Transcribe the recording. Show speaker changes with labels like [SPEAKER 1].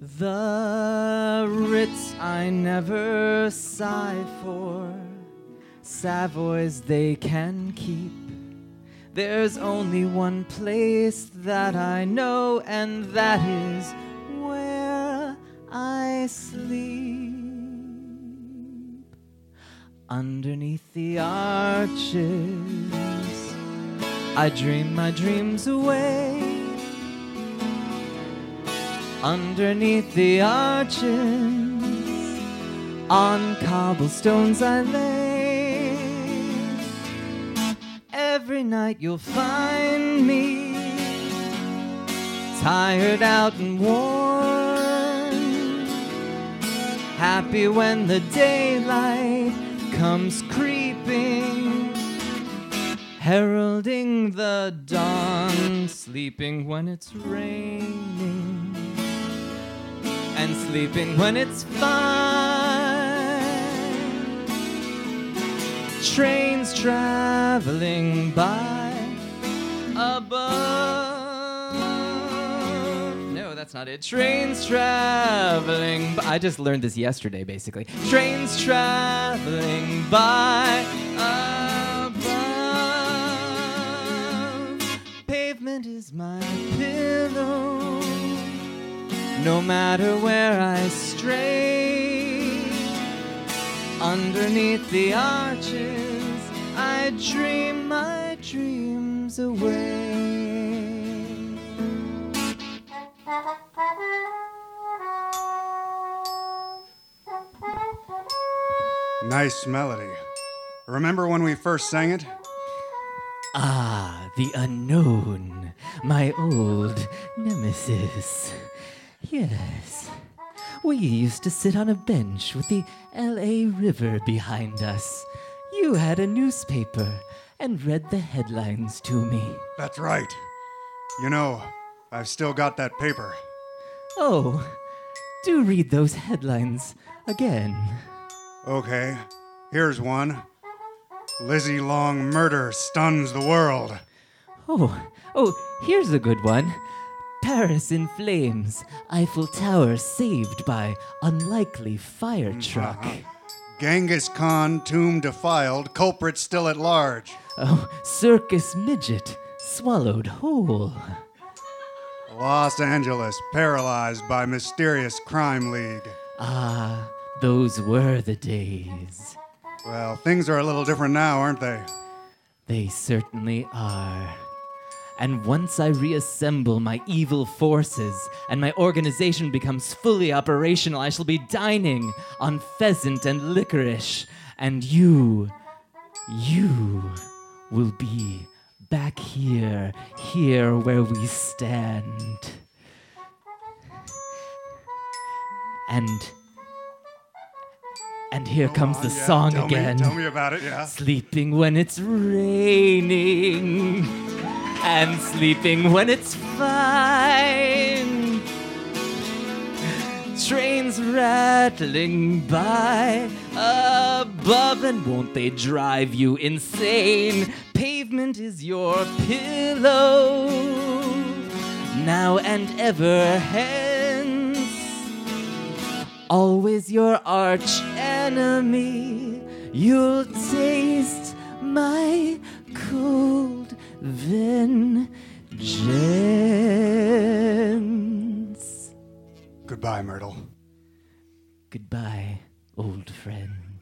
[SPEAKER 1] The Ritz I never sigh for, Savoys they can keep. There's only one place that I know, and that is where I sleep. Underneath the arches, I dream my dreams away. Underneath the arches, on cobblestones I lay. Every night you'll find me tired out and worn. Happy when the daylight comes creeping, heralding the dawn, sleeping when it's raining, and sleeping when it's fine. Trains traveling by above. No, that's not it. Trains traveling. By, I just learned this yesterday, basically. Trains traveling by above. Pavement is my pillow. No matter where I stray, underneath the arches, I dream my dreams away.
[SPEAKER 2] Nice melody. Remember when we first sang it?
[SPEAKER 1] Ah, the unknown, my old nemesis. Yes. We used to sit on a bench with the L.A. River behind us. You had a newspaper and read the headlines to me.
[SPEAKER 2] That's right. You know, I've still got that paper.
[SPEAKER 1] Oh, do read those headlines again.
[SPEAKER 2] Okay, here's one Lizzie Long murder stuns the world.
[SPEAKER 1] Oh, oh, here's a good one. Paris in flames. Eiffel Tower saved by unlikely fire truck.
[SPEAKER 2] Genghis Khan tomb defiled, culprit still at large.
[SPEAKER 1] Oh, circus midget swallowed whole.
[SPEAKER 2] Los Angeles paralyzed by mysterious crime league.
[SPEAKER 1] Ah, those were the days.
[SPEAKER 2] Well, things are a little different now, aren't they?
[SPEAKER 1] They certainly are. And once I reassemble my evil forces and my organization becomes fully operational, I shall be dining on pheasant and licorice. And you, you will be back here, here where we stand. And. And here comes the
[SPEAKER 2] Yeah,
[SPEAKER 1] song
[SPEAKER 2] tell
[SPEAKER 1] again.
[SPEAKER 2] Me, tell me about it, yeah.
[SPEAKER 1] Sleeping when it's raining and sleeping when it's fine. Trains rattling by above, and won't they drive you insane? Pavement is your pillow now and ever hence always your arch enemy. You'll taste my cold vengeance.
[SPEAKER 2] Goodbye, Myrtle.
[SPEAKER 1] Goodbye, old friend.